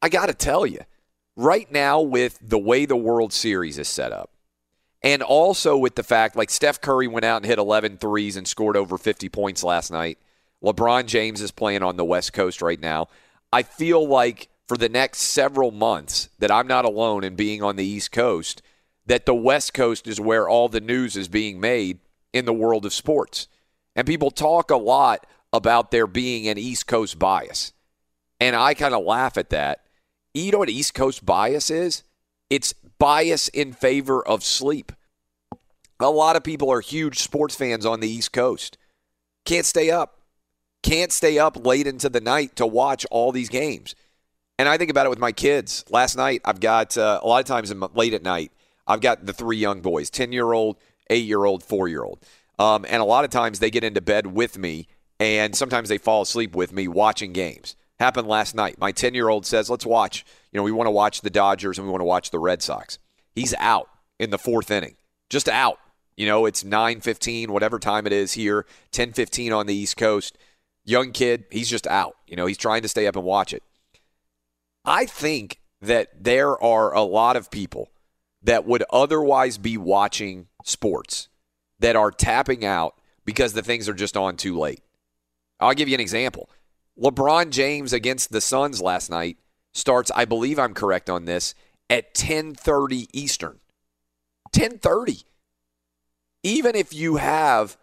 I got to tell you, right now, with the way the World Series is set up, and also with the fact like Steph Curry went out and hit 11 threes and scored over 50 points last night. LeBron James is playing on the West Coast right now. I feel like for the next several months that I'm not alone in being on the East Coast, that the West Coast is where all the news is being made in the world of sports. And people talk a lot about there being an East Coast bias. And I kind of laugh at that. You know what East Coast bias is? It's bias in favor of sleep. A lot of people are huge sports fans on the East Coast. Can't stay up. Can't stay up late into the night to watch all these games. And I think about it with my kids. Last night, I've got uh, a lot of times in, late at night, I've got the three young boys 10 year old, eight year old, four year old. Um, and a lot of times they get into bed with me, and sometimes they fall asleep with me watching games. Happened last night. My 10 year old says, Let's watch. You know, we want to watch the Dodgers and we want to watch the Red Sox. He's out in the fourth inning, just out. You know, it's 9:15, whatever time it is here, 10:15 on the East Coast. Young kid, he's just out. You know, he's trying to stay up and watch it. I think that there are a lot of people that would otherwise be watching sports that are tapping out because the things are just on too late. I'll give you an example. LeBron James against the Suns last night starts, I believe I'm correct on this, at 10:30 Eastern. 10:30. Even if you have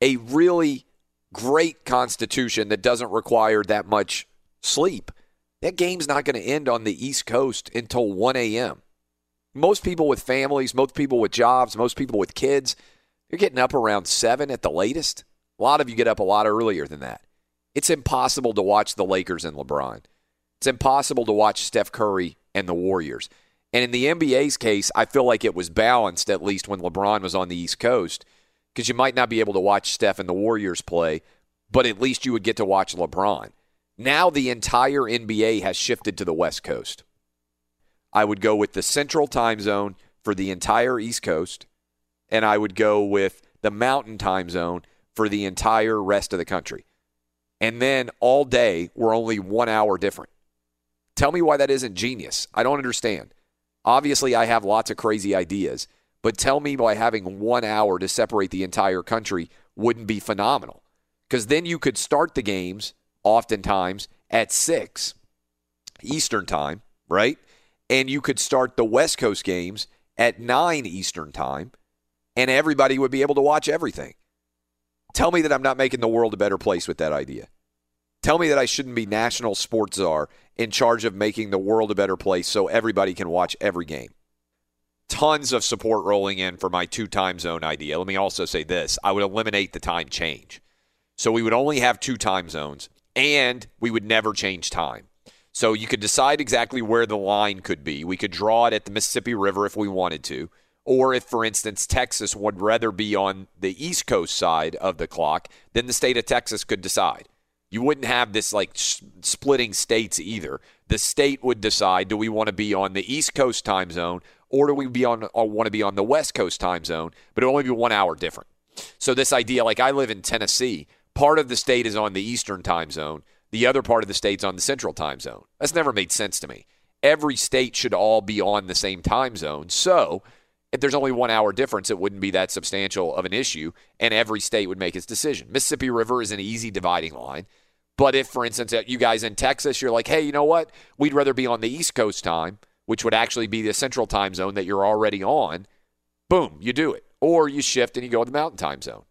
a really great constitution that doesn't require that much sleep, that game's not going to end on the East Coast until 1 a.m. Most people with families, most people with jobs, most people with kids, you're getting up around 7 at the latest. A lot of you get up a lot earlier than that. It's impossible to watch the Lakers and LeBron. It's impossible to watch Steph Curry and the Warriors. And in the NBA's case, I feel like it was balanced at least when LeBron was on the East Coast because you might not be able to watch Steph and the Warriors play, but at least you would get to watch LeBron. Now the entire NBA has shifted to the West Coast. I would go with the Central Time Zone for the entire East Coast, and I would go with the Mountain Time Zone for the entire rest of the country. And then all day we're only one hour different. Tell me why that isn't genius. I don't understand. Obviously, I have lots of crazy ideas, but tell me why having one hour to separate the entire country wouldn't be phenomenal. Because then you could start the games oftentimes at 6 Eastern Time, right? And you could start the West Coast games at 9 Eastern Time, and everybody would be able to watch everything. Tell me that I'm not making the world a better place with that idea. Tell me that I shouldn't be national sports czar in charge of making the world a better place so everybody can watch every game. Tons of support rolling in for my two time zone idea. Let me also say this I would eliminate the time change. So we would only have two time zones and we would never change time. So you could decide exactly where the line could be. We could draw it at the Mississippi River if we wanted to. Or if, for instance, Texas would rather be on the East Coast side of the clock, then the state of Texas could decide. You wouldn't have this like splitting states either. The state would decide: do we want to be on the East Coast time zone, or do we be on uh, or want to be on the West Coast time zone? But it only be one hour different. So this idea, like I live in Tennessee, part of the state is on the Eastern time zone, the other part of the state's on the Central time zone. That's never made sense to me. Every state should all be on the same time zone. So if there's only one hour difference, it wouldn't be that substantial of an issue, and every state would make its decision. Mississippi River is an easy dividing line. But if, for instance, uh, you guys in Texas, you're like, hey, you know what? We'd rather be on the East Coast time, which would actually be the central time zone that you're already on, boom, you do it. Or you shift and you go to the mountain time zone.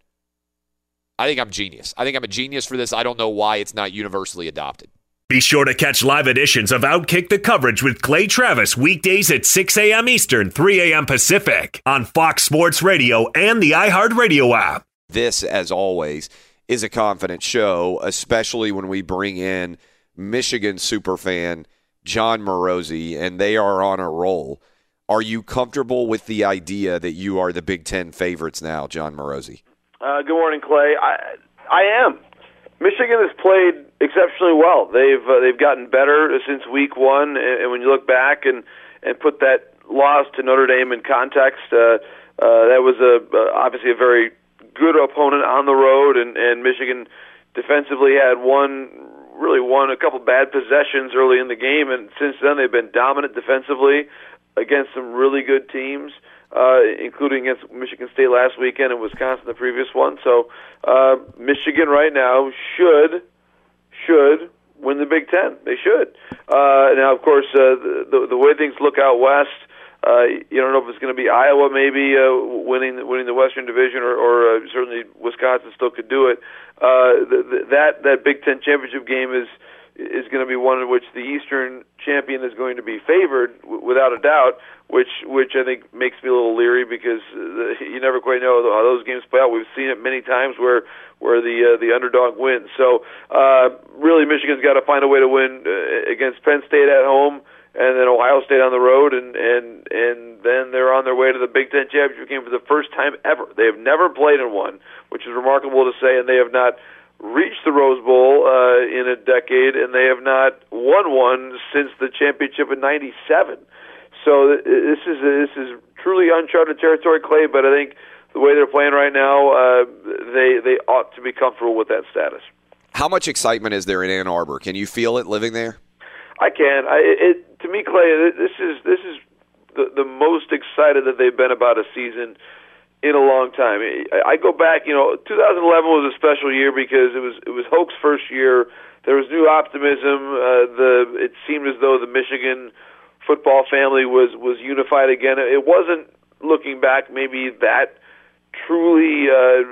I think I'm genius. I think I'm a genius for this. I don't know why it's not universally adopted. Be sure to catch live editions of Outkick the coverage with Clay Travis weekdays at 6 a.m. Eastern, 3 a.m. Pacific on Fox Sports Radio and the iHeartRadio app. This, as always, is a confident show, especially when we bring in Michigan superfan Jon Morosi, and they are on a roll. Are you comfortable with the idea that you are the Big Ten favorites now, Jon Morosi? Uh, good morning, Clay. I I am. Michigan has played exceptionally well. They've uh, they've gotten better since week one, and, and when you look back and and put that loss to Notre Dame in context, uh, uh, that was a uh, obviously a very good opponent on the road, and and Michigan defensively had one really won a couple bad possessions early in the game, and since then they've been dominant defensively against some really good teams, including against Michigan State last weekend and Wisconsin the previous one. So uh, Michigan right now should should win the Big Ten. They should. Uh, now, of course, uh, the, the the way things look out west uh, you don't know if it's going to be Iowa maybe uh, winning winning the Western Division, or, or uh, certainly Wisconsin still could do it. Uh, the, the, that that Big Ten championship game is is going to be one in which the Eastern champion is going to be favored w- without a doubt. Which which I think makes me a little leery because uh, you never quite know how those games play out. We've seen it many times where where the uh, the underdog wins. So uh, really, Michigan's got to find a way to win uh, against Penn State at home and then Ohio State on the road, and and and then they're on their way to the Big Ten championship game for the first time ever. They have never played in one, which is remarkable to say, and they have not reached the Rose Bowl uh, in a decade, and they have not won one since the championship in '97. So this is this is truly uncharted territory, Clay. But I think the way they're playing right now, uh, they they ought to be comfortable with that status. How much excitement is there in Ann Arbor? Can you feel it living there? I can. I, it, to me, Clay, this is this is the the most excited that they've been about a season in a long time. I, go back, you know, 2011 was a special year because it was it was Hoke's first year. There was new optimism. Uh, the it seemed as though the Michigan football family was was unified again. It wasn't looking back maybe that truly uh,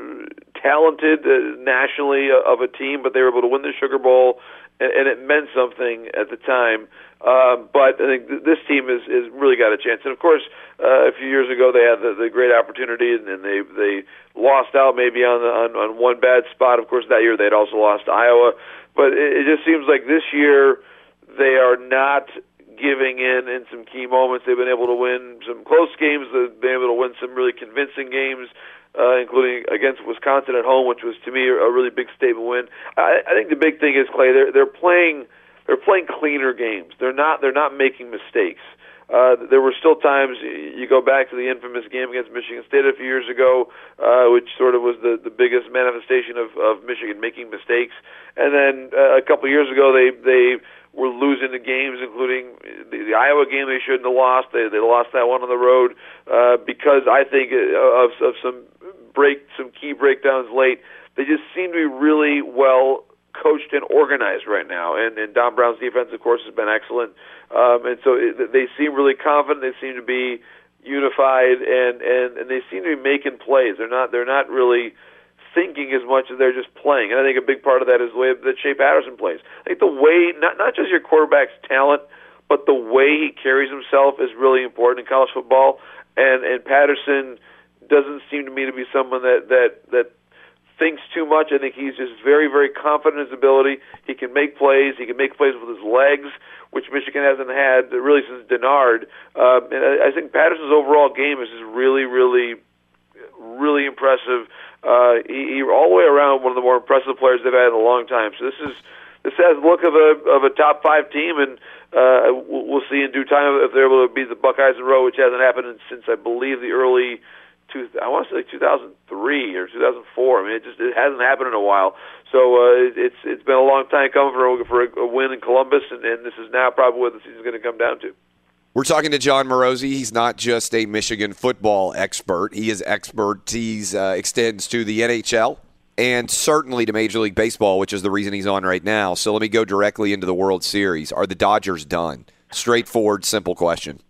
talented uh, nationally of a team, but they were able to win the Sugar Bowl and, and it meant something at the time. Um, but I think th- this team has is really got a chance. And of course, uh, a few years ago they had the, the great opportunity, and, and they they lost out maybe on, the, on on one bad spot. Of course, that year they'd also lost to Iowa. But it, it just seems like this year they are not giving in in some key moments. They've been able to win some close games. They've been able to win some really convincing games uh, including against Wisconsin at home, which was to me a really big statement win. I, I think the big thing is Clay. They're they're playing they're playing cleaner games. They're not they're not making mistakes. Uh, there were still times you go back to the infamous game against Michigan State a few years ago, uh, which sort of was the the biggest manifestation of of Michigan making mistakes. And then uh, a couple years ago, they they were losing the games, including the, the Iowa game they shouldn't have lost. They they lost that one on the road uh, because I think of of some break some key breakdowns late. They just seem to be really well coached and organized right now. And, and Don Brown's defense, of course, has been excellent. Um, and so it, they seem really confident. They seem to be unified, and, and and they seem to be making plays. They're not they're not really thinking as much as they're just playing. And I think a big part of that is the way that Shea Patterson plays. I think the way not not just your quarterback's talent, but the way he carries himself is really important in college football. And and Patterson doesn't seem to me to be someone that that that thinks too much. I think he's just very, very confident in his ability. He can make plays. He can make plays with his legs, which Michigan hasn't had really since Denard. Um, and I, I think Patterson's overall game is just really, really, really impressive. Uh, he, he all the way around one of the more impressive players they've had in a long time. So this is this has the look of a of a top five team, and uh, we'll see in due time if they're able to beat the Buckeyes in a row, which hasn't happened since I believe the early two, I want to say 2003 or 2004. I mean, it just it hasn't happened in a while. So uh, it's it's been a long time coming for for a, a win in Columbus, and, and this is now probably what the season's going to come down to. We're talking to Jon Morosi. He's not just a Michigan football expert. He is expertise uh, extends to the NHL and certainly to Major League Baseball, which is the reason he's on right now. So let me go directly into the World Series. Are the Dodgers done? Straightforward, simple question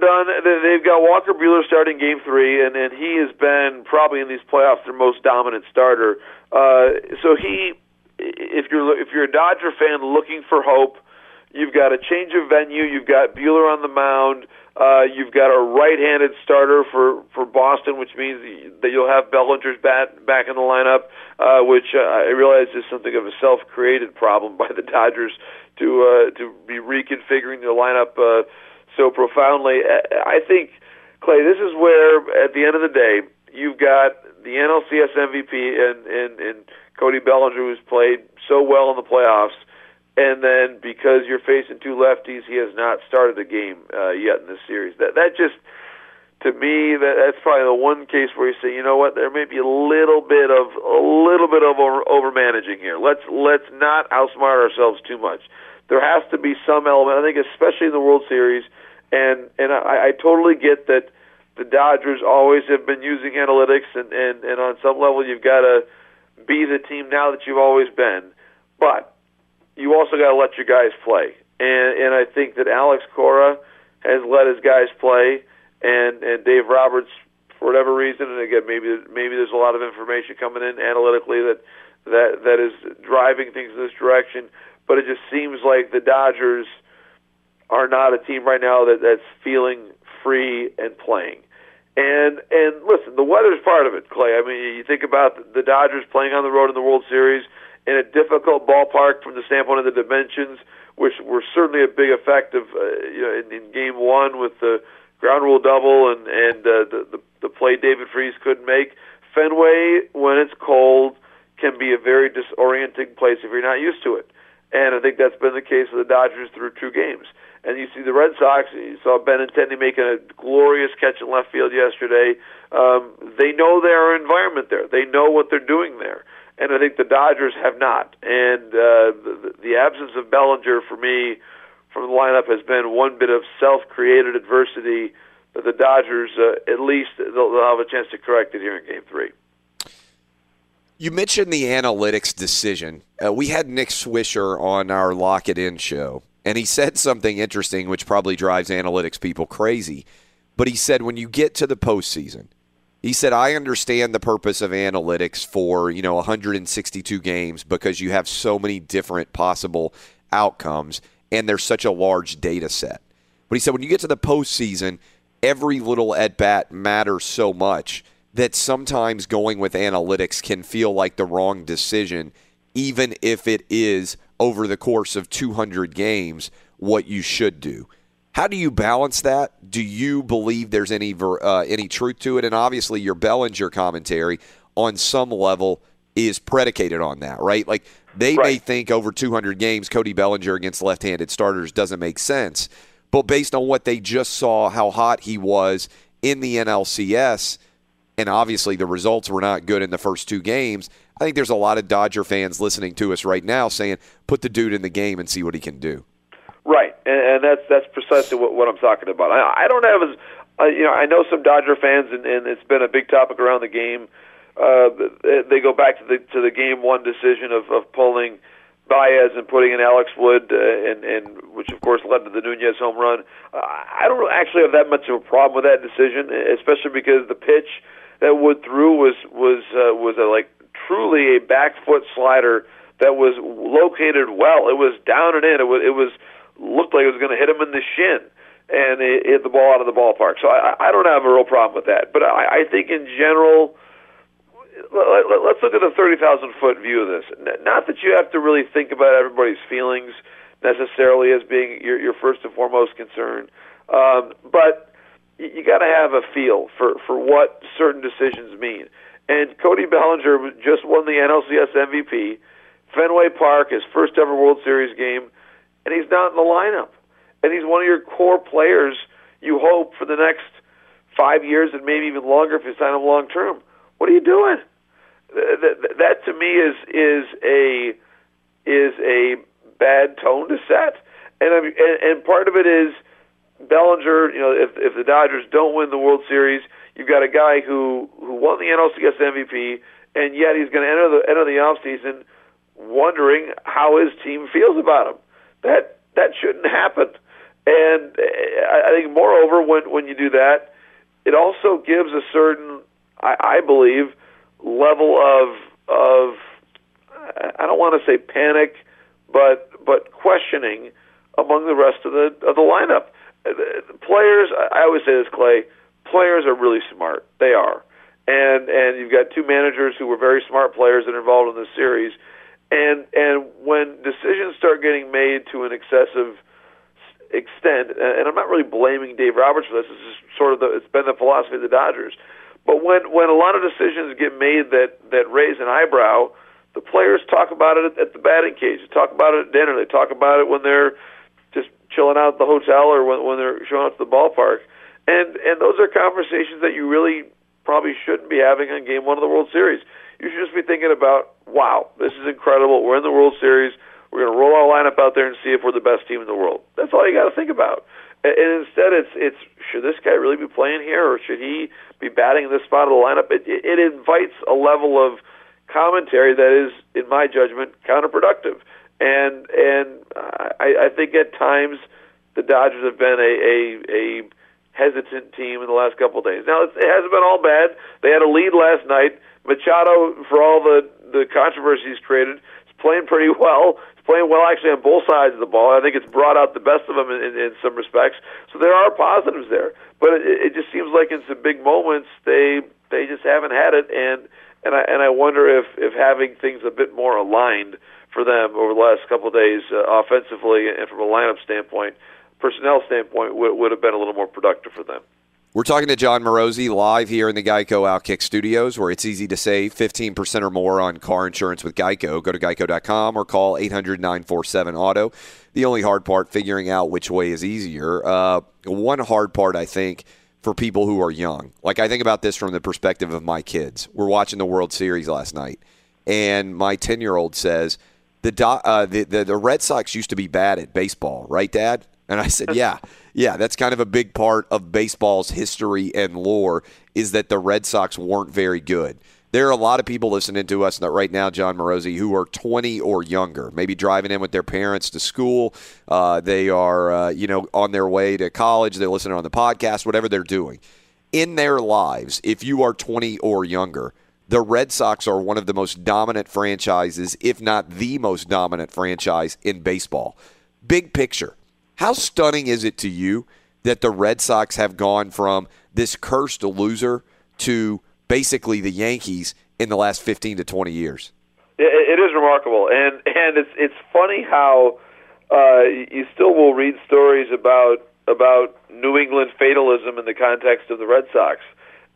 not done. They've got Walker Buehler starting Game Three, and and he has been probably in these playoffs their most dominant starter. Uh, so he, if you're if you're a Dodger fan looking for hope, you've got a change of venue. You've got Buehler on the mound. Uh, you've got a right-handed starter for for Boston, which means that you'll have Bellinger's bat back in the lineup, uh, which uh, I realize is something of a self-created problem by the Dodgers to uh, to be reconfiguring their lineup. Uh, so profoundly. I think, Clay, this is where, at the end of the day, you've got the NLCS MVP and, and, and Cody Bellinger, who's played so well in the playoffs, and then because you're facing two lefties, he has not started a game uh, yet in this series. That that just to me that that's probably the one case where you say, you know what, there may be a little bit of a little bit of over, over managing here. Let's let's not outsmart ourselves too much. There has to be some element. I think, especially in the World Series and and I, I totally get that the Dodgers always have been using analytics, and and and on some level you've got to be the team now that you've always been, but you also got to let your guys play, and and I think that Alex Cora has let his guys play, and and Dave Roberts for whatever reason, and again maybe maybe there's a lot of information coming in analytically that that that is driving things in this direction, but it just seems like the Dodgers are not a team right now that, that's feeling free and playing. And and listen, the weather's part of it, Clay. I mean, you think about the Dodgers playing on the road in the World Series in a difficult ballpark from the standpoint of the dimensions, which were certainly a big effect of uh, you know in, in Game One with the ground rule double and and uh, the, the the play David Freese couldn't make. Fenway, when it's cold, can be a very disorienting place if you're not used to it. And I think that's been the case with the Dodgers through two games. And you see the Red Sox. and You saw Benintendi making a glorious catch in left field yesterday. Um, they know their environment there. They know what they're doing there. And I think the Dodgers have not. And uh, the, the absence of Bellinger for me from the lineup has been one bit of self-created adversity that the Dodgers, uh, at least, they'll, they'll have a chance to correct it here in Game Three. You mentioned the analytics decision. Uh, we had Nick Swisher on our Lock It In show, and he said something interesting, which probably drives analytics people crazy. But he said, when you get to the postseason, he said, I understand the purpose of analytics for, you know, 162 games because you have so many different possible outcomes and there's such a large data set. But he said, when you get to the postseason, every little at bat matters so much that sometimes going with analytics can feel like the wrong decision, even if it is over the course of 200 games what you should do. How do you balance that? Do you believe there's any uh, any truth to it? And obviously, your Bellinger commentary on some level is predicated on that, right? Like they right. may think over 200 games, Cody Bellinger against left-handed starters doesn't make sense. but based on what they just saw, how hot he was in the NLCS, and obviously the results were not good in the first two games. I think there's a lot of Dodger fans listening to us right now saying, "Put the dude in the game and see what he can do." Right, and, that's that's precisely what, what I'm talking about. I, I don't have as uh, you know, I know some Dodger fans, and, and it's been a big topic around the game. Uh, they go back to the to the game one decision of, of pulling Baez and putting in Alex Wood, uh, and, and which of course led to the Nunez home run. Uh, I don't actually have that much of a problem with that decision, especially because the pitch that Wood threw was was uh, was a, like truly a back foot slider that was located well. It was down and in. It was it was looked like it was going to hit him in the shin and it hit the ball out of the ballpark. So I, I don't have a real problem with that. But I, I think in general, let, let, let's look at the 30,000 foot view of this. Not that you have to really think about everybody's feelings necessarily as being your, your first and foremost concern, um, but you, got to have a feel for, for what certain decisions mean. And Cody Bellinger just won the NLCS MVP, Fenway Park, his first ever World Series game, and he's not in the lineup and he's one of your core players. You hope for the next five years and maybe even longer if you sign him long term. What are you doing? That, that to me is is a is a bad tone to set, and I mean, and, and part of it is Bellinger. You know, if if the Dodgers don't win the World Series, you've got a guy who who won the NLCS MVP, and yet he's going to enter the enter the off season wondering how his team feels about him. That that shouldn't happen. And I think, moreover, when when you do that, it also gives a certain, I, I believe, level of of I don't want to say panic, but but questioning among the rest of the of the lineup. Uh, players, I always say this, Clay. Players are really smart. They are, and and you've got two managers who were very smart players that are involved in this series, and and when decisions start getting made to an excessive extent, and I'm not really blaming Dave Roberts for this. This is sort of the it's been the philosophy of the Dodgers. But when when a lot of decisions get made that that raise an eyebrow, the players talk about it at, the batting cage. They talk about it at dinner. They talk about it when they're chilling out at the hotel or when when they're showing up to the ballpark. And and those are conversations that you really probably shouldn't be having on Game One of the World Series. You should just be thinking about, wow, this is incredible. We're in the World Series. We're going to roll our lineup out there and see if we're the best team in the world. That's all you got to think about. And instead, it's it's should this guy really be playing here, or should he be batting in this spot of the lineup? It, it invites a level of commentary that is, in my judgment, counterproductive. And and I, I think at times the Dodgers have been a a, a hesitant team in the last couple of days. Now it hasn't been all bad. They had a lead last night. Machado, for all the the controversies created, is playing pretty well It's playing well actually on both sides of the ball. I think it's brought out the best of them in, in, in some respects. So there are positives there, but it, it just seems like in some big moments they they just haven't had it, and and I and I wonder if if having things a bit more aligned for them over the last couple of days, uh, offensively and from a lineup standpoint, personnel standpoint, would would have been a little more productive for them. We're talking to Jon Morosi live here in the Geico Outkick Studios, where it's easy to save 15% or more on car insurance with Geico. Go to geico.com or call 800 947 Auto. The only hard part, figuring out which way is easier. Uh, one hard part, I think, for people who are young. Like, I think about this from the perspective of my kids. We're watching the World Series last night, and my 10 year old says, the, uh, the, the, the Red Sox used to be bad at baseball, right, Dad? And I said, yeah, yeah, that's kind of a big part of baseball's history and lore is that the Red Sox weren't very good. There are a lot of people listening to us right now, Jon Morosi, who are 20 or younger, maybe driving in with their parents to school. Uh, they are, uh, you know, on their way to college. They're listening on the podcast, whatever they're doing. In their lives, if you are 20 or younger, the Red Sox are one of the most dominant franchises, if not the most dominant franchise in baseball. Big picture how stunning is it to you that the Red Sox have gone from this cursed loser to basically the Yankees in the last 15 to 20 years? It is remarkable, and and it's it's funny how uh, you still will read stories about about New England fatalism in the context of the Red Sox,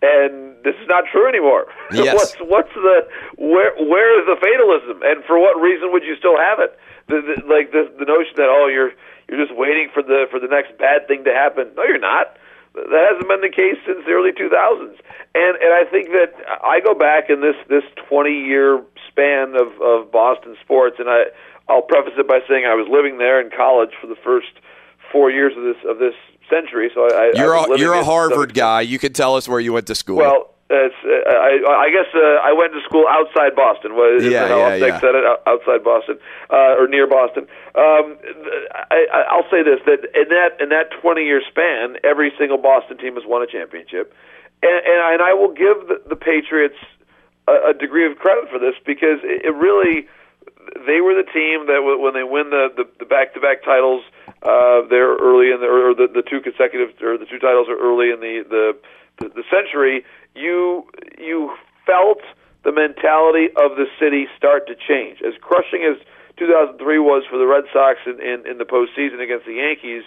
and this is not true anymore. Yes. what's what's the where where is the fatalism, and for what reason would you still have it? The, the, like the the notion that oh you're you're just waiting for the for the next bad thing to happen. No, you're not. That hasn't been the case since the early 2000s. And and I think that I go back in this this 20 year span of of Boston sports, and I I'll preface it by saying I was living there in college for the first four years of this of this century. So I, you're I a, you're a Harvard guy. You can tell us where you went to school. Well, it's, uh, I, I guess uh, I went to school outside Boston. Was Yeah, how yeah, yeah. said it outside Boston uh, or near Boston. Um, I, I- I'll say this: that in that in that 20 year span, every single Boston team has won a championship, and and I, and I will give the, the Patriots a, a degree of credit for this because it, it really they were the team that w- when they win the the, the back-to-back titles, uh, they're early in the or the, the two consecutive or the two titles are early in the the the, century. You you felt the mentality of the city start to change as crushing as 2003 was for the Red Sox in in, in the postseason against the Yankees.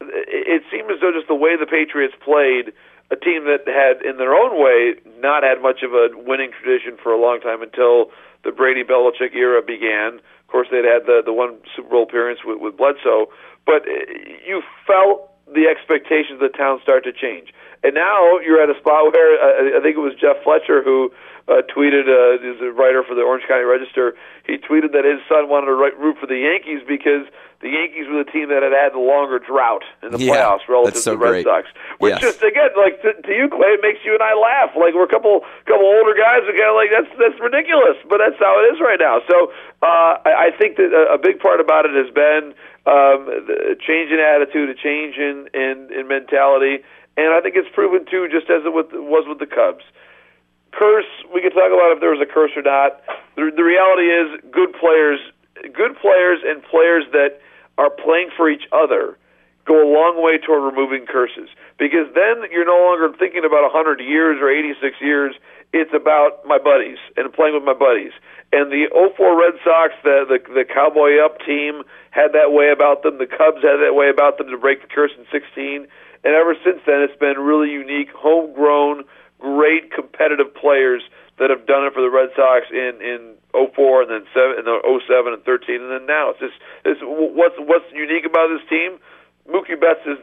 It seemed as though just the way the Patriots played. A team that had, in their own way, not had much of a winning tradition for a long time until the Brady Belichick era began. Of course, they'd had the the one Super Bowl appearance with, with Bledsoe, but uh, you felt the expectations of the town start to change. And now you're at a spot where uh, I think it was Jeff Fletcher who uh, tweeted, uh, is a writer for the Orange County Register. He tweeted that his son wanted to write, root for the Yankees because the Yankees were the team that had had the longer drought in the Yeah, playoffs relative so to the Red great. Sox. Which Yes. just again, like to, to you, Clay, it makes you and I laugh. Like we're a couple couple older guys who kind of like that's that's ridiculous, but that's how it is right now. So uh, I, I think that a, a big part about it has been um, the change in attitude, a change in, in in mentality, and I think it's proven too, just as it with, was with the Cubs. Curse, we could talk about if there was a curse or not. The, the reality is, good players, good players, and players that are playing for each other go a long way toward removing curses because then you're no longer thinking about 100 years or 86 years. It's about my buddies and playing with my buddies. And the 04 Red Sox, the, the the Cowboy Up team had that way about them. The Cubs had that way about them to break the curse in 16. And ever since then, it's been really unique, homegrown, great competitive players that have done it for the Red Sox in in 04 and then 7 and then 07 and 13 and then now. It's just it's what's what's unique about this team. Mookie Betts is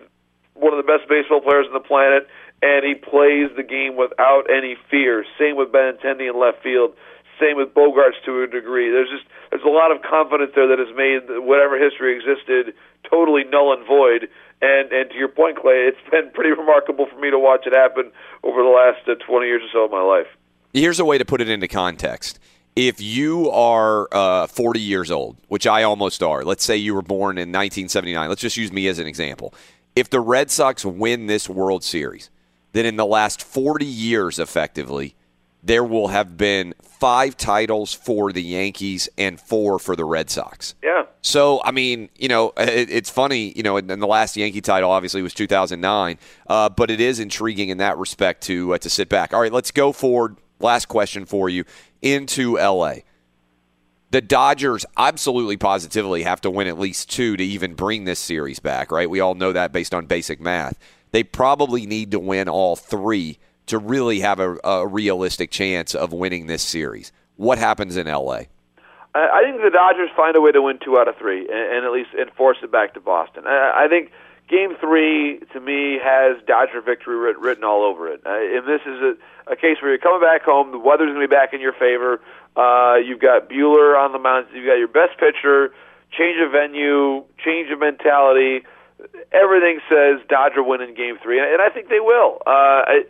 one of the best baseball players on the planet, and he plays the game without any fear. Same with Benintendi in left field. Same with Bogaerts to a degree. There's just there's a lot of confidence there that has made whatever history existed totally null and void. And and to your point, Clay, it's been pretty remarkable for me to watch it happen over the last uh, 20 years or so of my life. Here's a way to put it into context. If you are uh, 40 years old, which I almost are, let's say you were born in 1979, let's just use me as an example. If the Red Sox win this World Series, then in the last 40 years, effectively, there will have been five titles for the Yankees and four for the Red Sox. Yeah. So, I mean, you know, it, it's funny, you know, and, and the last Yankee title obviously was 2009, uh, but it is intriguing in that respect to uh, to sit back. All right, let's go forward. Last question for you into LA. The Dodgers absolutely positively have to win at least two to even bring this series back, right? We all know that based on basic math. They probably need to win all three to really have a, a realistic chance of winning this series. What happens in LA? I think the Dodgers find a way to win two out of three, and, and at least enforce it back to Boston. I, I think Game Three to me has Dodger victory writ, written all over it, uh, and this is a, a case where you're coming back home. The weather's going to be back in your favor. Uh, you've got Buehler on the mound. You've got your best pitcher. Change of venue, change of mentality. Everything says Dodger win in Game Three, and, I think they will. Uh, I,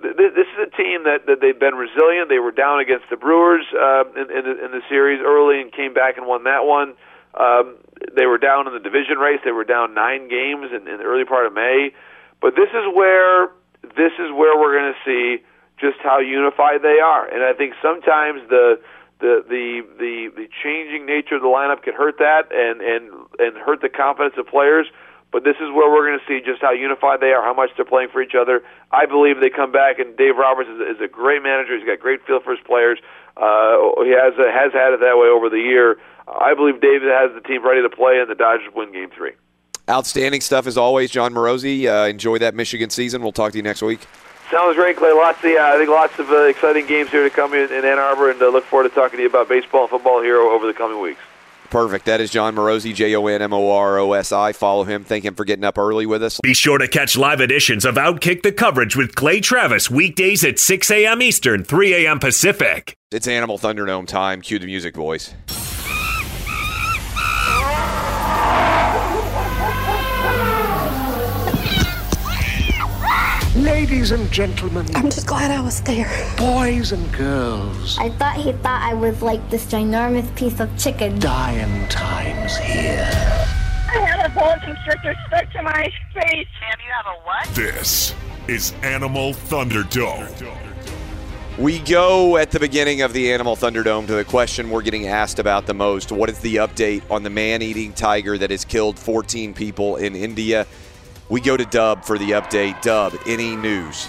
this is a team that, that they've been resilient. They were down against the Brewers uh, in, in, in the series early and came back and won that one. Um, they were down in the division race. They were down nine games in, in the early part of May. But this is where this is where we're going to see just how unified they are. And I think sometimes the the the the, the changing nature of the lineup can hurt that and and and hurt the confidence of players. But this is where we're going to see just how unified they are, how much they're playing for each other. I believe they come back, and Dave Roberts is, is a great manager. He's got great feel for his players. Uh, he has has had it that way over the year. I believe David has the team ready to play, and the Dodgers win Game Three. Outstanding stuff as always, Jon Morosi. Uh, enjoy that Michigan season. We'll talk to you next week. Sounds great, Clay. Lots of, yeah, I think lots of uh, exciting games here to come in, in Ann Arbor, and uh, look forward to talking to you about baseball and football here over the coming weeks. Perfect. That is Jon Morosi, J O N M O R O S I. Follow him. Thank him for getting up early with us. Be sure to catch live editions of Outkick the Coverage with Clay Travis weekdays at 6 a.m. Eastern, 3 a.m. Pacific. It's Animal Thunderdome time. Cue the music, boys. Ladies and gentlemen, I'm just glad I was there. boys and girls, I thought he thought I was like this ginormous piece of chicken. dying times here. I had a bone constrictor stuck to my face. Sam, you have a what? This is Animal Thunderdome. We go at the beginning of the Animal Thunderdome to the question we're getting asked about the most. What is the update on the man eating tiger that has killed 14 people in India? We go to Dub for the update. Dub, any news?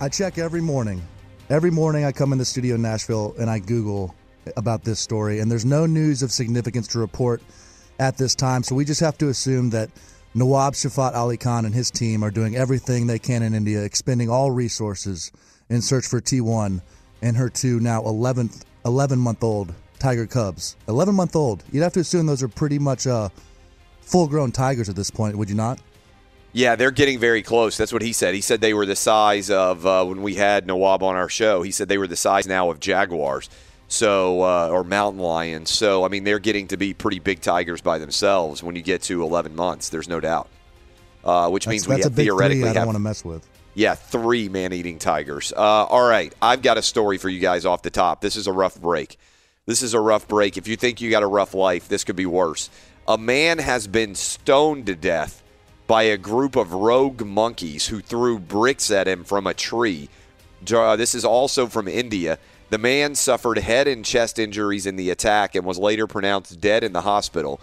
I check every morning. Every morning I come in the studio in Nashville and I Google about this story, and there's no news of significance to report at this time. So we just have to assume that Nawab Shafath Ali Khan and his team are doing everything they can in India, expending all resources in search for T1 and her two now 11, 11 month old tiger cubs. 11 month old. You'd have to assume those are pretty much uh, full grown tigers at this point, would you not? Yeah, they're getting very close. That's what he said. He said they were the size of uh, when we had Nawab on our show. He said they were the size now of jaguars, so uh, or mountain lions. So I mean, they're getting to be pretty big tigers by themselves when you get to 11 months. There's no doubt. Uh, which That's, means we that's a have theoretically three I don't have want to mess with. yeah three man-eating tigers. Uh, all right, I've got a story for you guys off the top. This is a rough break. This is a rough break. If you think you got a rough life, this could be worse. A man has been stoned to death by a group of rogue monkeys who threw bricks at him from a tree. This is also from India. The man suffered head and chest injuries in the attack and was later pronounced dead in the hospital.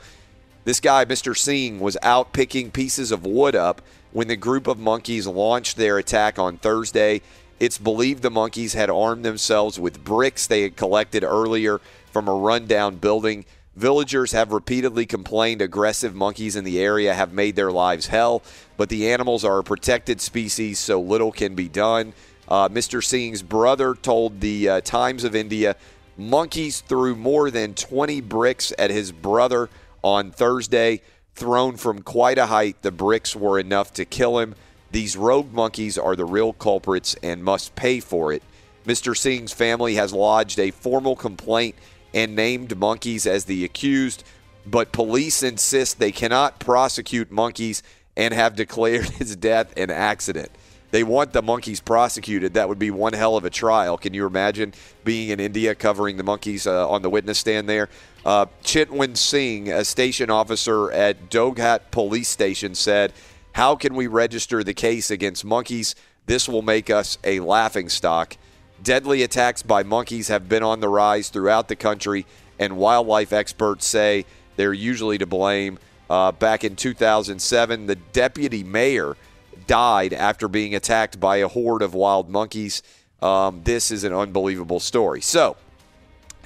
This guy, Mr. Singh, was out picking pieces of wood up when the group of monkeys launched their attack on Thursday. It's believed the monkeys had armed themselves with bricks they had collected earlier from a rundown building. Villagers have repeatedly complained aggressive monkeys in the area have made their lives hell, but the animals are a protected species, so little can be done. Uh, Mr. Singh's brother told the uh, Times of India monkeys threw more than 20 bricks at his brother on Thursday, thrown from quite a height. The bricks were enough to kill him. These rogue monkeys are the real culprits and must pay for it. Mr. Singh's family has lodged a formal complaint and named monkeys as the accused, but police insist they cannot prosecute monkeys and have declared his death an accident. They want the monkeys prosecuted. That would be one hell of a trial. Can you imagine being in India covering the monkeys uh, on the witness stand there? Uh, Chitwin Singh, a station officer at Doghat Police Station, said, How can we register the case against monkeys? This will make us a laughing stock. Deadly attacks by monkeys have been on the rise throughout the country, and wildlife experts say they're usually to blame. Uh, back in 2007, the deputy mayor died after being attacked by a horde of wild monkeys. Um, this is an unbelievable story. So,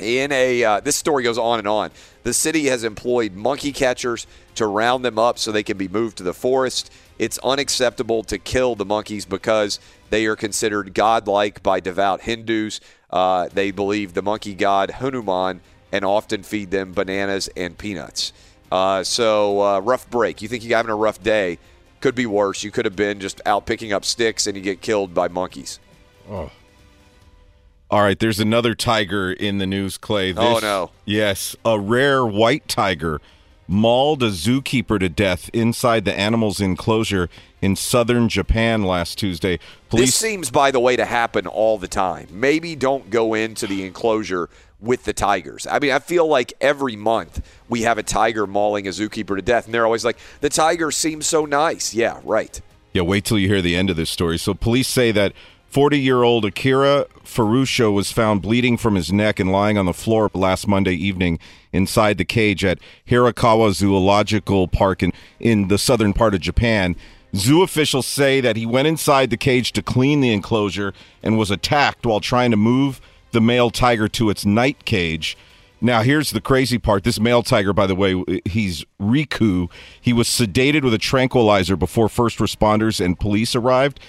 in a uh, this story goes on and on. The city has employed monkey catchers to round them up so they can be moved to the forest. It's unacceptable to kill the monkeys because they are considered godlike by devout Hindus. Uh, they believe the monkey god Hanuman and often feed them bananas and peanuts. Uh, so uh, rough break. You think you're having a rough day? Could be worse. You could have been just out picking up sticks and you get killed by monkeys. Oh. All right, there's another tiger in the news, Clay. Oh, this, Oh, no. Yes, a rare white tiger mauled a zookeeper to death inside the animal's enclosure in southern Japan last Tuesday. This seems, by the way, to happen all the time. Maybe don't go into the enclosure with the tigers. I mean, I feel like every month we have a tiger mauling a zookeeper to death, and they're always like, the tiger seems so nice. Yeah, right. Yeah, wait till you hear the end of this story. So, police say that 40 year old Akira Furusho was found bleeding from his neck and lying on the floor last Monday evening inside the cage at Hirakawa Zoological Park in, in the southern part of Japan. Zoo officials say that he went inside the cage to clean the enclosure and was attacked while trying to move the male tiger to its night cage. Now, here's the crazy part. This male tiger, by the way, he's Riku. He was sedated with a tranquilizer before first responders and police arrived.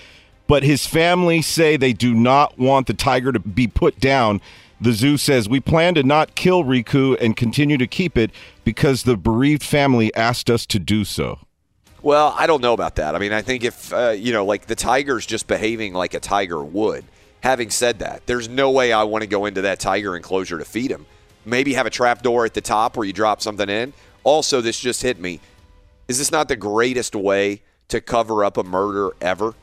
But his family say they do not want the tiger to be put down. The zoo says we plan to not kill Riku and continue to keep it because the bereaved family asked us to do so. Well, I don't know about that. I mean, I think if, uh, you know, like the tiger's just behaving like a tiger would. Having said that, there's no way I want to go into that tiger enclosure to feed him. Maybe have a trap door at the top where you drop something in. Also, this just hit me. Is this not the greatest way to cover up a murder ever?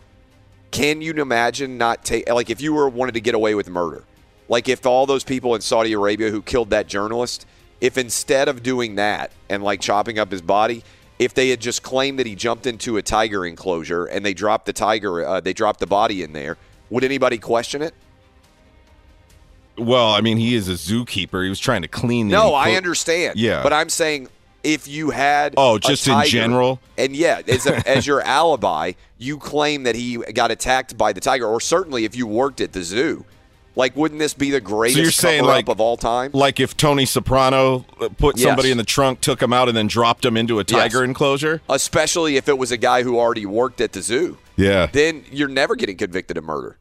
Can you imagine not take, like, if you were wanted to get away with murder, like if all those people in Saudi Arabia who killed that journalist, if instead of doing that and like chopping up his body, if they had just claimed that he jumped into a tiger enclosure and they dropped the tiger, uh, they dropped the body in there, would anybody question it? Well, I mean, he is a zookeeper. He was trying to clean. The No, I understand. Yeah. but I'm saying if you had Oh, just in general? and yeah, as, a, as your alibi, you claim that he got attacked by the tiger, or certainly if you worked at the zoo, like wouldn't this be the greatest So you're saying like of all time? Like if Tony Soprano uh, put Yes. somebody in the trunk, took him out, and then dropped him into a tiger Yes. enclosure. Especially if it was a guy who already worked at the zoo. Yeah. Then you're never getting convicted of murder.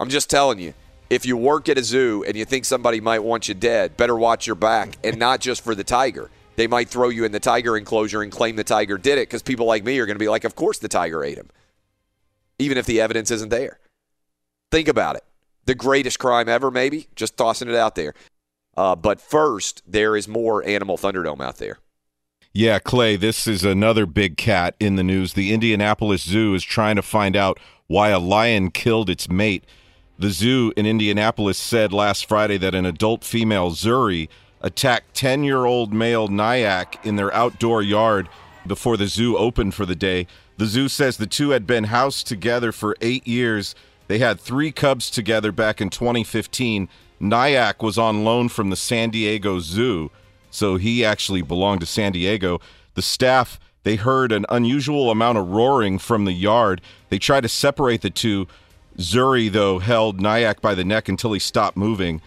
I'm just telling you. If you work at a zoo and you think somebody might want you dead, better watch your back and not just for the tiger. They might throw you in the tiger enclosure and claim the tiger did it because people like me are going to be like, of course the tiger ate him, even if the evidence isn't there. Think about it. The greatest crime ever, maybe? Just tossing it out there. Uh, but first, there is more Animal Thunderdome out there. Yeah, Clay, this is another big cat in the news. The Indianapolis Zoo is trying to find out why a lion killed its mate. The zoo in Indianapolis said last Friday that an adult female Zuri attacked 10 year old male Nyack in their outdoor yard before the zoo opened for the day. The zoo says the two had been housed together for eight years. They had three cubs together back in 2015. Nyack was on loan from the San Diego Zoo, so he actually belonged to San Diego. The staff they heard an unusual amount of roaring from the yard. They tried to separate the two. Zuri, though, held Nyack by the neck until he stopped moving,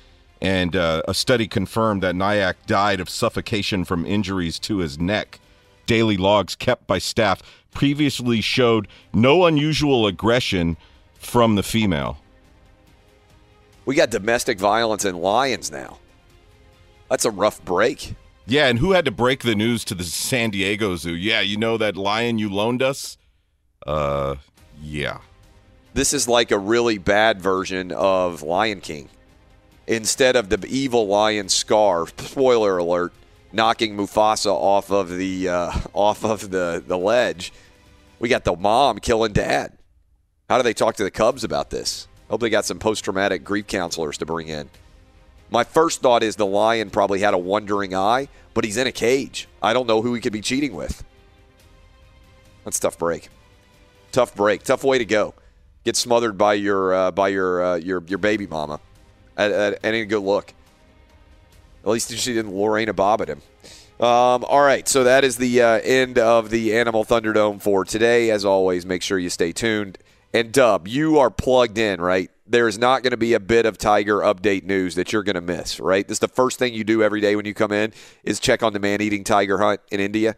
and uh, a study confirmed that Nyack died of suffocation from injuries to his neck. Daily logs kept by staff previously showed no unusual aggression from the female. We got domestic violence in lions now. That's a rough break. Yeah, and who had to break the news to the San Diego Zoo? Yeah, you know that lion you loaned us? Uh, yeah. This is like a really bad version of Lion King. Instead of the evil lion Scar, spoiler alert, knocking Mufasa off of the uh, off of the, the ledge, we got the mom killing dad. How do they talk to the Cubs about this? Hope they got some post traumatic grief counselors to bring in. My first thought is the lion probably had a wandering eye, but he's in a cage. I don't know who he could be cheating with. That's tough break. Tough break. Tough way to go. Get smothered by your uh, by your uh, your your baby mama. That, that ain't a good look. At least she didn't Lorena Bobbitt him. Um, all right, so that is the uh, end of the Animal Thunderdome for today. As always, make sure you stay tuned. And Dub, you are plugged in, right? There's not going to be a bit of Tiger update news that you're going to miss, right? This is the first thing you do every day when you come in is check on the man-eating tiger hunt in India.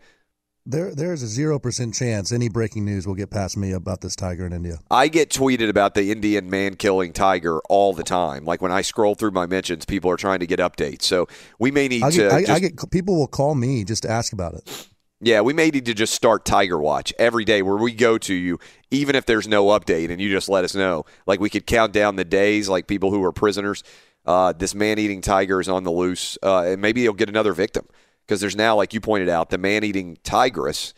There, there's a zero percent chance any breaking news will get past me about this tiger in India. I get tweeted about the Indian man killing tiger all the time. Like when I scroll through my mentions, people are trying to get updates. So we may need I to. I, just- I get people will call me just to ask about it. Yeah, we may need to just start Tiger Watch every day where we go to you, even if there's no update, and you just let us know. Like we could count down the days, like people who are prisoners. Uh, this man-eating tiger is on the loose, uh, and maybe he'll get another victim because there's now, like you pointed out, the man-eating tigress,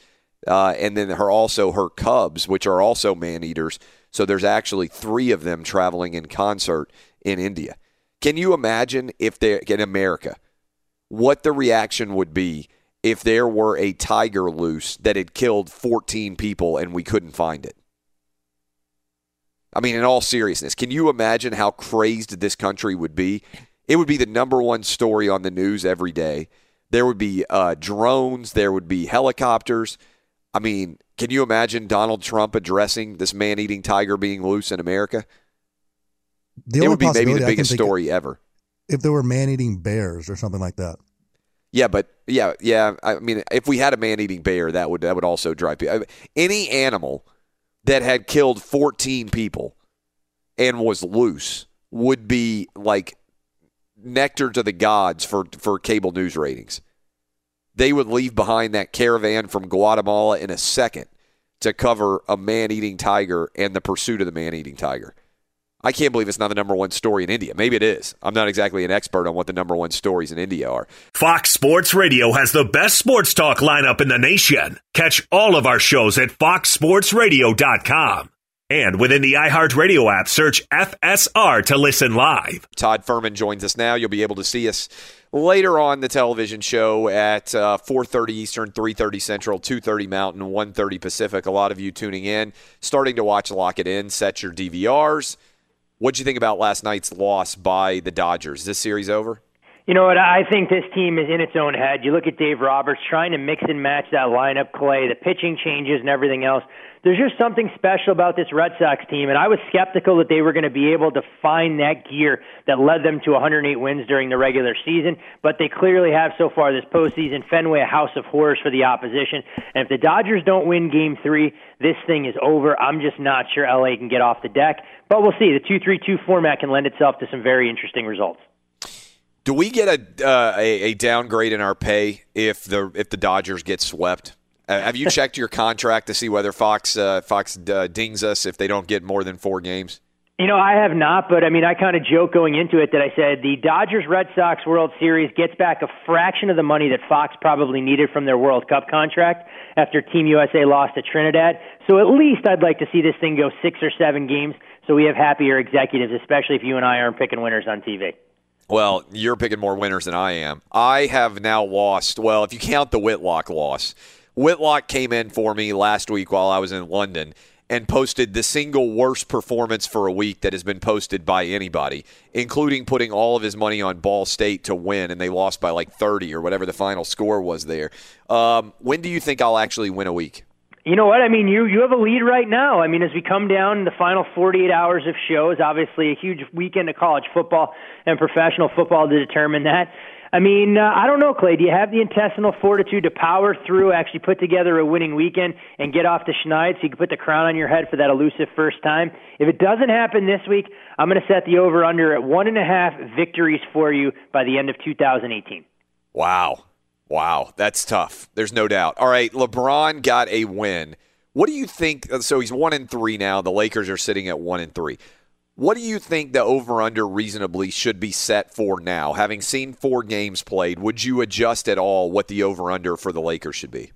uh, and then her also her cubs, which are also man-eaters. So there's actually three of them traveling in concert in India. Can you imagine if they in America, what the reaction would be? if there were a tiger loose that had killed 14 people and we couldn't find it. I mean, in all seriousness, can you imagine how crazed this country would be? It would be the number one story on the news every day. There would be uh, drones, there would be helicopters. I mean, can you imagine Donald Trump addressing this man eating tiger being loose in America? The it would be maybe the biggest think of- story ever. If there were man-eating bears or something like that. Yeah, but yeah, yeah. I mean, if we had a man-eating bear, that would that would also drive people. Any animal that had killed 14 people and was loose would be like nectar to the gods for, for cable news ratings. They would leave behind that caravan from Guatemala in a second to cover a man eating tiger and the pursuit of the man eating tiger. I can't believe it's not the number one story in India. Maybe it is. I'm not exactly an expert on what the number one stories in India are. Fox Sports Radio has the best sports talk lineup in the nation. Catch all of our shows at foxsportsradio.com. And within the iHeartRadio app, search FSR to listen live. Todd Fuhrman joins us now. You'll be able to see us later on the television show at uh, 4.30 Eastern, 3.30 Central, 2.30 Mountain, 1.30 Pacific. A lot of you tuning in, starting to watch Lock It In. Set your DVRs. What'd you think about last night's loss by the Dodgers? Is this series over? You know what? I think this team is in its own head. You look at Dave Roberts trying to mix and match that lineup, Clay, the pitching changes and everything else. There's just something special about this Red Sox team, and I was skeptical that they were going to be able to find that gear that led them to 108 wins during the regular season, but they clearly have so far this postseason. Fenway, a house of horrors for the opposition. And if the Dodgers don't win game three, this thing is over. I'm just not sure LA can get off the deck, but we'll see. The 2 3 2 format can lend itself to some very interesting results. Do we get a, uh, a, a downgrade in our pay if the if the Dodgers get swept? Uh, have you checked your contract to see whether Fox uh, Fox uh, dings us if they don't get more than four games? You know, I have not, but I mean, I kind of joke going into it that I said the Dodgers Red Sox World Series gets back a fraction of the money that Fox probably needed from their World Cup contract after Team USA lost to Trinidad. So at least I'd like to see this thing go six or seven games so we have happier executives, especially if you and I aren't picking winners on TV. Well, you're picking more winners than I am. I have now lost, well, if you count the Whitlock loss, Whitlock came in for me last week while I was in London and posted the single worst performance for a week that has been posted by anybody, including putting all of his money on Ball State to win, and they lost by like 30 or whatever the final score was there. Um, when do you think I'll actually win a week? You know what? I mean, you you have a lead right now. I mean, as we come down the final 48 hours of shows, obviously a huge weekend of college football and professional football to determine that. I mean, uh, I don't know, Clay. Do you have the intestinal fortitude to power through, actually put together a winning weekend, and get off the schneid so you can put the crown on your head for that elusive first time? If it doesn't happen this week, I'm going to set the over under at one and a half victories for you by the end of 2018. Wow. Wow, that's tough. There's no doubt. All right, LeBron got a win. What do you think? So he's one and three now. The Lakers are sitting at one and three. What do you think the over under reasonably should be set for now? Having seen four games played, would you adjust at all what the over under for the Lakers should be?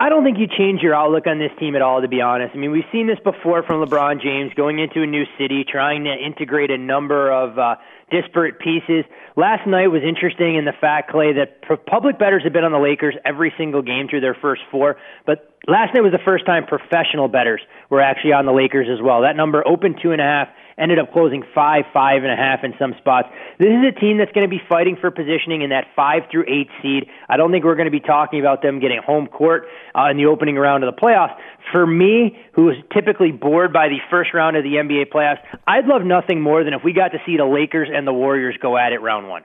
I don't think you change your outlook on this team at all, to be honest. I mean, we've seen this before from LeBron James going into a new city, trying to integrate a number of uh, disparate pieces. Last night was interesting in the fact, Clay, that public bettors have been on the Lakers every single game through their first four, but last night was the first time professional bettors were actually on the Lakers as well. That number opened two and a half ended up closing five, five and a half in some spots. This is a team that's going to be fighting for positioning in that five through eight seed. I don't think we're going to be talking about them getting home court uh, in the opening round of the playoffs. For me, who is typically bored by the first round of the NBA playoffs, I'd love nothing more than if we got to see the Lakers and the Warriors go at it round one.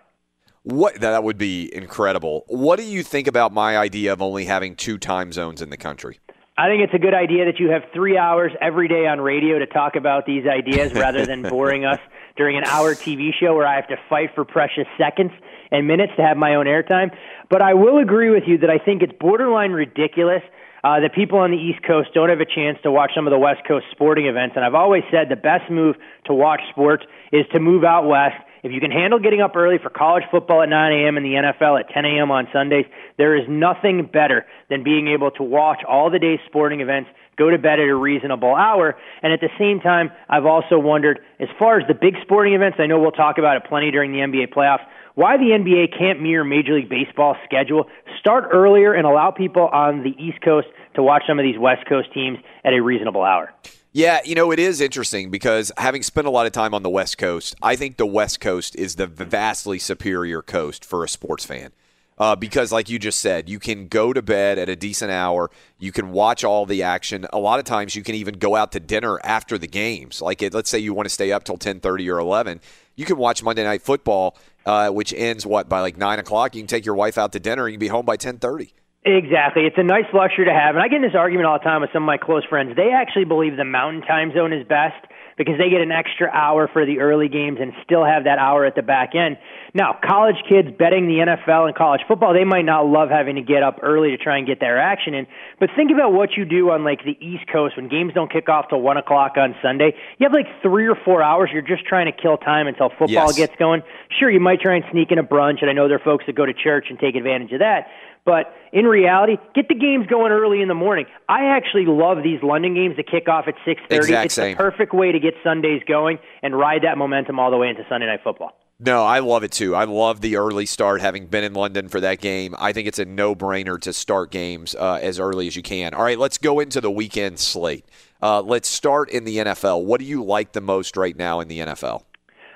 What that would be incredible. What do you think about my idea of only having two time zones in the country? I think it's a good idea that you have three hours every day on radio to talk about these ideas rather than boring us during an hour TV show where I have to fight for precious seconds and minutes to have my own airtime. But I will agree with you that I think it's borderline ridiculous uh, that people on the East Coast don't have a chance to watch some of the West Coast sporting events. And I've always said the best move to watch sports is to move out west if you can handle getting up early for college football at 9 a.m. and the NFL at 10 a.m. on Sundays, there is nothing better than being able to watch all the day's sporting events, go to bed at a reasonable hour. And at the same time, I've also wondered, as far as the big sporting events, I know we'll talk about it plenty during the NBA playoffs, why the NBA can't mirror Major League Baseball's schedule, start earlier and allow people on the East Coast to watch some of these West Coast teams at a reasonable hour. Yeah, you know, it is interesting because having spent a lot of time on the West Coast, I think the West Coast is the vastly superior coast for a sports fan. Uh, because, like you just said, you can go to bed at a decent hour. You can watch all the action. A lot of times, you can even go out to dinner after the games. Like, it, let's say you want to stay up till ten thirty or eleven, you can watch Monday Night Football, uh, which ends what by like nine o'clock. You can take your wife out to dinner. and You can be home by ten thirty. Exactly. It's a nice luxury to have. And I get in this argument all the time with some of my close friends. They actually believe the mountain time zone is best because they get an extra hour for the early games and still have that hour at the back end. Now, college kids betting the NFL and college football, they might not love having to get up early to try and get their action in. But think about what you do on like the East Coast when games don't kick off till one o'clock on Sunday. You have like three or four hours. You're just trying to kill time until football Yes. gets going. Sure, you might try and sneak in a brunch, and I know there are folks that go to church and take advantage of that. But in reality, get the games going early in the morning. I actually love these London games that kick off at six thirty. Exact It's same. the perfect way to get Sundays going and ride that momentum all the way into Sunday night football. No, I love it too. I love the early start. Having been in London for that game, I think it's a no-brainer to start games uh, as early as you can. All right, let's go into the weekend slate. Uh, let's start in the NFL. What do you like the most right now in the NFL?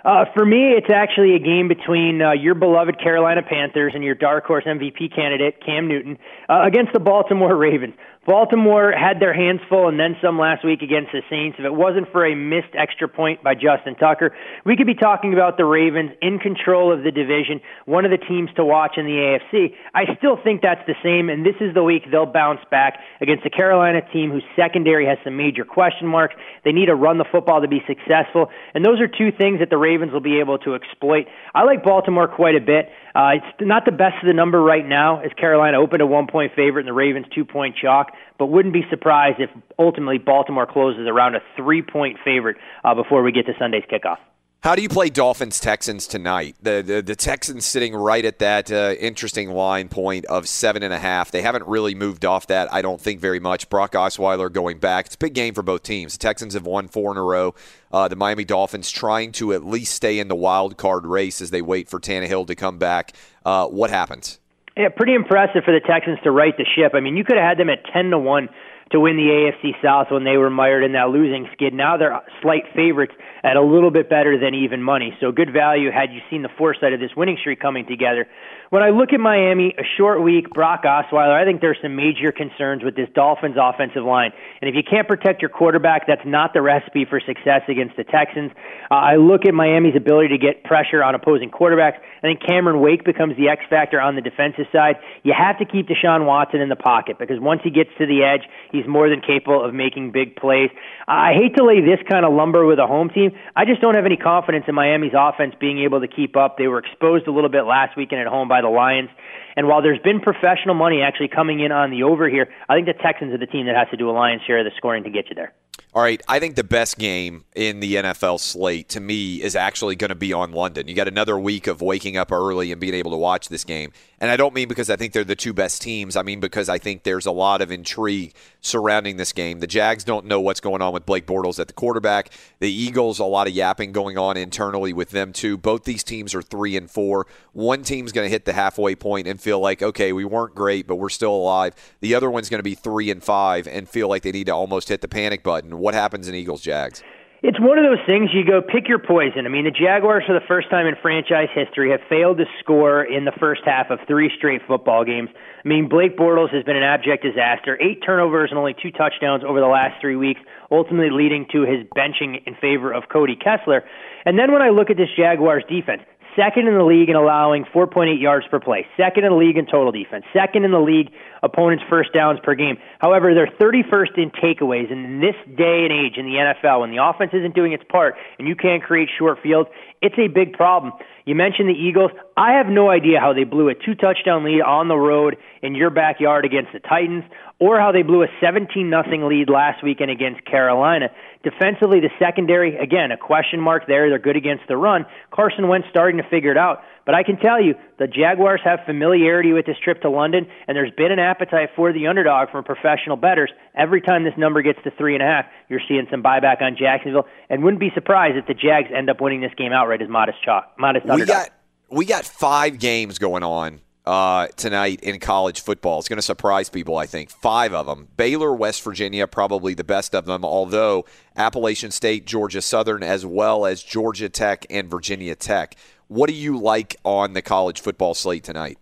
Uh, for me, it's actually a game between uh, your beloved Carolina Panthers and your dark horse MVP candidate Cam Newton uh, against the Baltimore Ravens. Baltimore had their hands full and then some last week against the Saints. If it wasn't for a missed extra point by Justin Tucker, we could be talking about the Ravens in control of the division, one of the teams to watch in the AFC. I still think that's the same, and this is the week they'll bounce back against the Carolina team whose secondary has some major question marks. They need to run the football to be successful, and those are two things that the Ravens will be able to exploit. I like Baltimore quite a bit. Uh, it's not the best of the number right now, as Carolina opened a one point favorite and the Ravens two point chalk, but wouldn't be surprised if ultimately Baltimore closes around a three point favorite uh, before we get to Sunday's kickoff. How do you play Dolphins Texans tonight? The, the the Texans sitting right at that uh, interesting line point of seven and a half. They haven't really moved off that, I don't think, very much. Brock Osweiler going back. It's a big game for both teams. The Texans have won four in a row. Uh, the Miami Dolphins trying to at least stay in the wild card race as they wait for Tannehill to come back. Uh, what happens? Yeah, pretty impressive for the Texans to right the ship. I mean, you could have had them at ten to one to win the AFC South when they were mired in that losing skid. Now they're slight favorites at a little bit better than even money. So good value had you seen the foresight of this winning streak coming together. When I look at Miami, a short week, Brock Osweiler, I think there's some major concerns with this Dolphins offensive line. And if you can't protect your quarterback, that's not the recipe for success against the Texans. Uh, I look at Miami's ability to get pressure on opposing quarterbacks. I think Cameron Wake becomes the X factor on the defensive side. You have to keep Deshaun Watson in the pocket because once he gets to the edge, he's more than capable of making big plays. I hate to lay this kind of lumber with a home team. I just don't have any confidence in Miami's offense being able to keep up. They were exposed a little bit last weekend at home by the Lions. And while there's been professional money actually coming in on the over here, I think the Texans are the team that has to do a lion's share of the scoring to get you there. All right, I think the best game in the NFL slate to me is actually going to be on London. You got another week of waking up early and being able to watch this game. And I don't mean because I think they're the two best teams. I mean because I think there's a lot of intrigue surrounding this game. The Jags don't know what's going on with Blake Bortles at the quarterback. The Eagles, a lot of yapping going on internally with them too. Both these teams are three and four. One team's going to hit the halfway point and feel like, okay, we weren't great, but we're still alive. The other one's going to be three and five and feel like they need to almost hit the panic button. What happens in Eagles Jags? It's one of those things you go pick your poison. I mean, the Jaguars, for the first time in franchise history, have failed to score in the first half of three straight football games. I mean, Blake Bortles has been an abject disaster. Eight turnovers and only two touchdowns over the last three weeks, ultimately leading to his benching in favor of Cody Kessler. And then when I look at this Jaguars defense, second in the league in allowing 4.8 yards per play, second in the league in total defense, second in the league opponents' first downs per game. However, they're 31st in takeaways. And in this day and age in the NFL, when the offense isn't doing its part and you can't create short fields, it's a big problem. You mentioned the Eagles. I have no idea how they blew a two touchdown lead on the road in your backyard against the Titans or how they blew a 17 nothing lead last weekend against Carolina. Defensively, the secondary, again, a question mark there. They're good against the run. Carson Wentz starting to figure it out. But I can tell you, the Jaguars have familiarity with this trip to London, and there's been an appetite for the underdog from professional bettors. Every time this number gets to three and a half, you're seeing some buyback on Jacksonville, and wouldn't be surprised if the Jags end up winning this game outright as modest chalk, modest We underdog. got we got five games going on uh, tonight in college football. It's going to surprise people, I think. Five of them. Baylor, West Virginia, probably the best of them. Although Appalachian State, Georgia Southern, as well as Georgia Tech and Virginia Tech. What do you like on the college football slate tonight?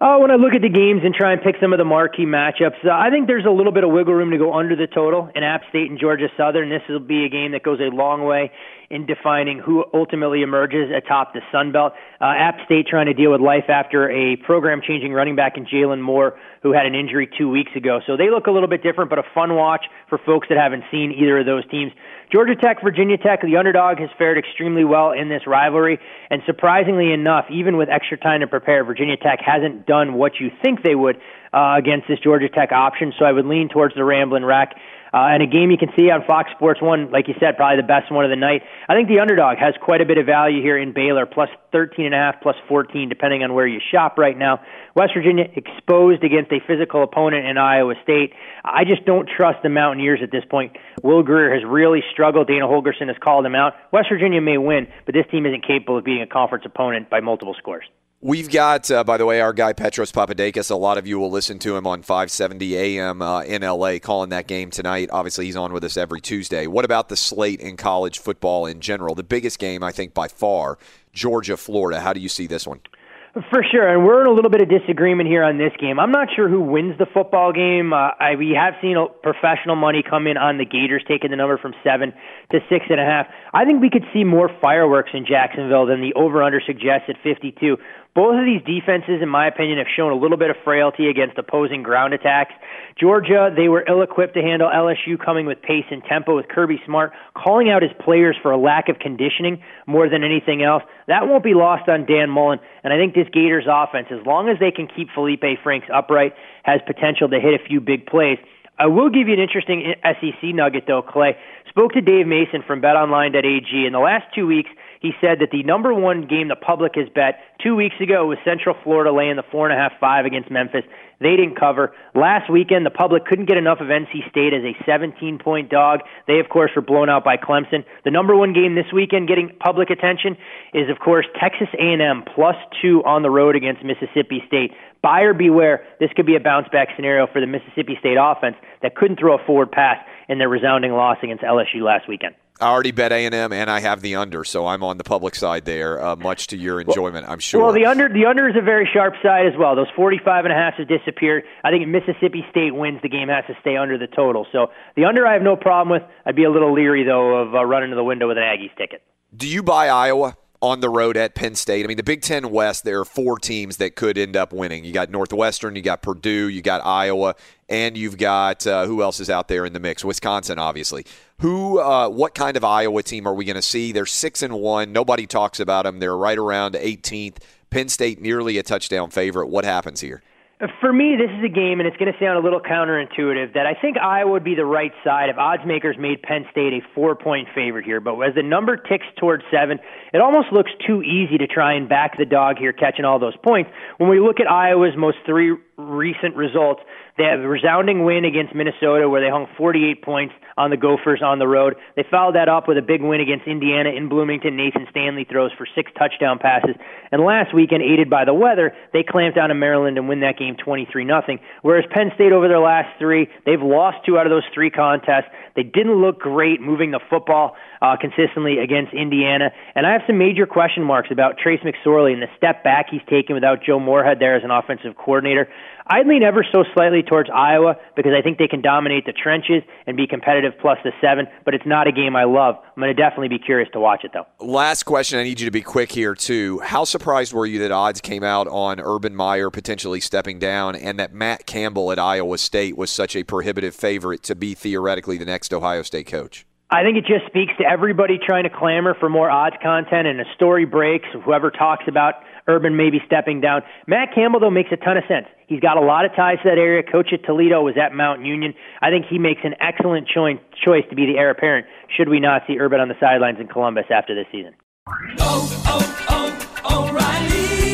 Oh, when I look at the games and try and pick some of the marquee matchups, uh, I think there's a little bit of wiggle room to go under the total in App State and Georgia Southern. This will be a game that goes a long way in defining who ultimately emerges atop the Sun Belt. Uh, App State trying to deal with life after a program changing running back in Jalin Moore, who had an injury two weeks ago. So they look a little bit different, but a fun watch for folks that haven't seen either of those teams. Georgia Tech, Virginia Tech, the underdog has fared extremely well in this rivalry. And surprisingly enough, even with extra time to prepare, Virginia Tech hasn't done what you think they would uh, against this Georgia Tech option. So I would lean towards the Ramblin' Wreck. Uh, and a game you can see on Fox Sports 1, like you said, probably the best one of the night. I think the underdog has quite a bit of value here in Baylor, plus 13.5, plus 14, depending on where you shop right now. West Virginia exposed against a physical opponent in Iowa State. I just don't trust the Mountaineers at this point. Will Grier has really struggled. Dana Holgorsen has called him out. West Virginia may win, but this team isn't capable of being a conference opponent by multiple scores. We've got, uh, by the way, our guy Petros Papadakis. A lot of you will listen to him on 570 AM uh, in LA calling that game tonight. Obviously, he's on with us every Tuesday. What about the slate in college football in general? The biggest game, I think, by far, Georgia Florida. How do you see this one? For sure, and we're in a little bit of disagreement here on this game. I'm not sure who wins the football game. Uh, I, we have seen professional money come in on the Gators, taking the number from seven to six and a half. I think we could see more fireworks in Jacksonville than the over/under suggests at 52. Both of these defenses, in my opinion, have shown a little bit of frailty against opposing ground attacks. Georgia, they were ill equipped to handle LSU coming with pace and tempo with Kirby Smart calling out his players for a lack of conditioning more than anything else. That won't be lost on Dan Mullen. And I think this Gators offense, as long as they can keep Feleipe Franks upright, has potential to hit a few big plays. I will give you an interesting SEC nugget, though, Clay. Spoke to Dave Mason from BetOnline.ag. In the last two weeks, he said that the number one game the public has bet two weeks ago was Central Florida laying the four and a half five against Memphis. They didn't cover. Last weekend, the public couldn't get enough of NC State as a 17 point dog. They, of course, were blown out by Clemson. The number one game this weekend getting public attention is, of course, Texas A&M plus two on the road against Mississippi State. Buyer beware. This could be a bounce back scenario for the Mississippi State offense that couldn't throw a forward pass in their resounding loss against LSU last weekend. I already bet A and M, and I have the under, so I'm on the public side there. Uh, much to your enjoyment, I'm sure. Well, the under the under is a very sharp side as well. Those 45 and a half have disappeared. I think if Mississippi State wins, the game has to stay under the total. So the under, I have no problem with. I'd be a little leery though of uh, running to the window with an Aggies ticket. Do you buy Iowa? On the road at Penn State. I mean, the Big Ten West, there are four teams that could end up winning. You got Northwestern, you got Purdue, you got Iowa, and you've got uh, who else is out there in the mix? Wisconsin, obviously. Who, uh, what kind of Iowa team are we going to see? They're six and one. Nobody talks about them. They're right around 18th. Penn State nearly a touchdown favorite. What happens here? Uh, for me, this is a game, and it's going to sound a little counterintuitive, that I think Iowa would be the right side if odds makers made Penn State a four point favorite here. But as the number ticks towards seven, it almost looks too easy to try and back the dog here, catching all those points. When we look at Iowa's most three recent results, they have a resounding win against Minnesota where they hung 48 points on the Gophers on the road. They followed that up with a big win against Indiana in Bloomington. Nathan Stanley throws for six touchdown passes. And last weekend, aided by the weather, they clamped down in Maryland and win that game 23 nothing. Whereas Penn State over their last three, they've lost two out of those three contests. They didn't look great moving the football uh, consistently against Indiana. And I have some major question marks about Trace McSorley and the step back he's taken without Joe Moorhead there as an offensive coordinator. I'd lean ever so slightly towards Iowa because I think they can dominate the trenches and be competitive plus the seven, but it's not a game I love. I'm going to definitely be curious to watch it, though. Last question. I need you to be quick here, too. How surprised were you that odds came out on Urban Meyer potentially stepping down and that Matt Campbell at Iowa State was such a prohibitive favorite to be theoretically the next Ohio State coach? I think it just speaks to everybody trying to clamor for more odds content and a story breaks. Whoever talks about Urban maybe stepping down. Matt Campbell, though, makes a ton of sense. He's got a lot of ties to that area. Coach at Toledo was at Mount Union. I think he makes an excellent choice choice to be the heir apparent should we not see Urban on the sidelines in Columbus after this season. Oh, oh, oh, O'Reilly!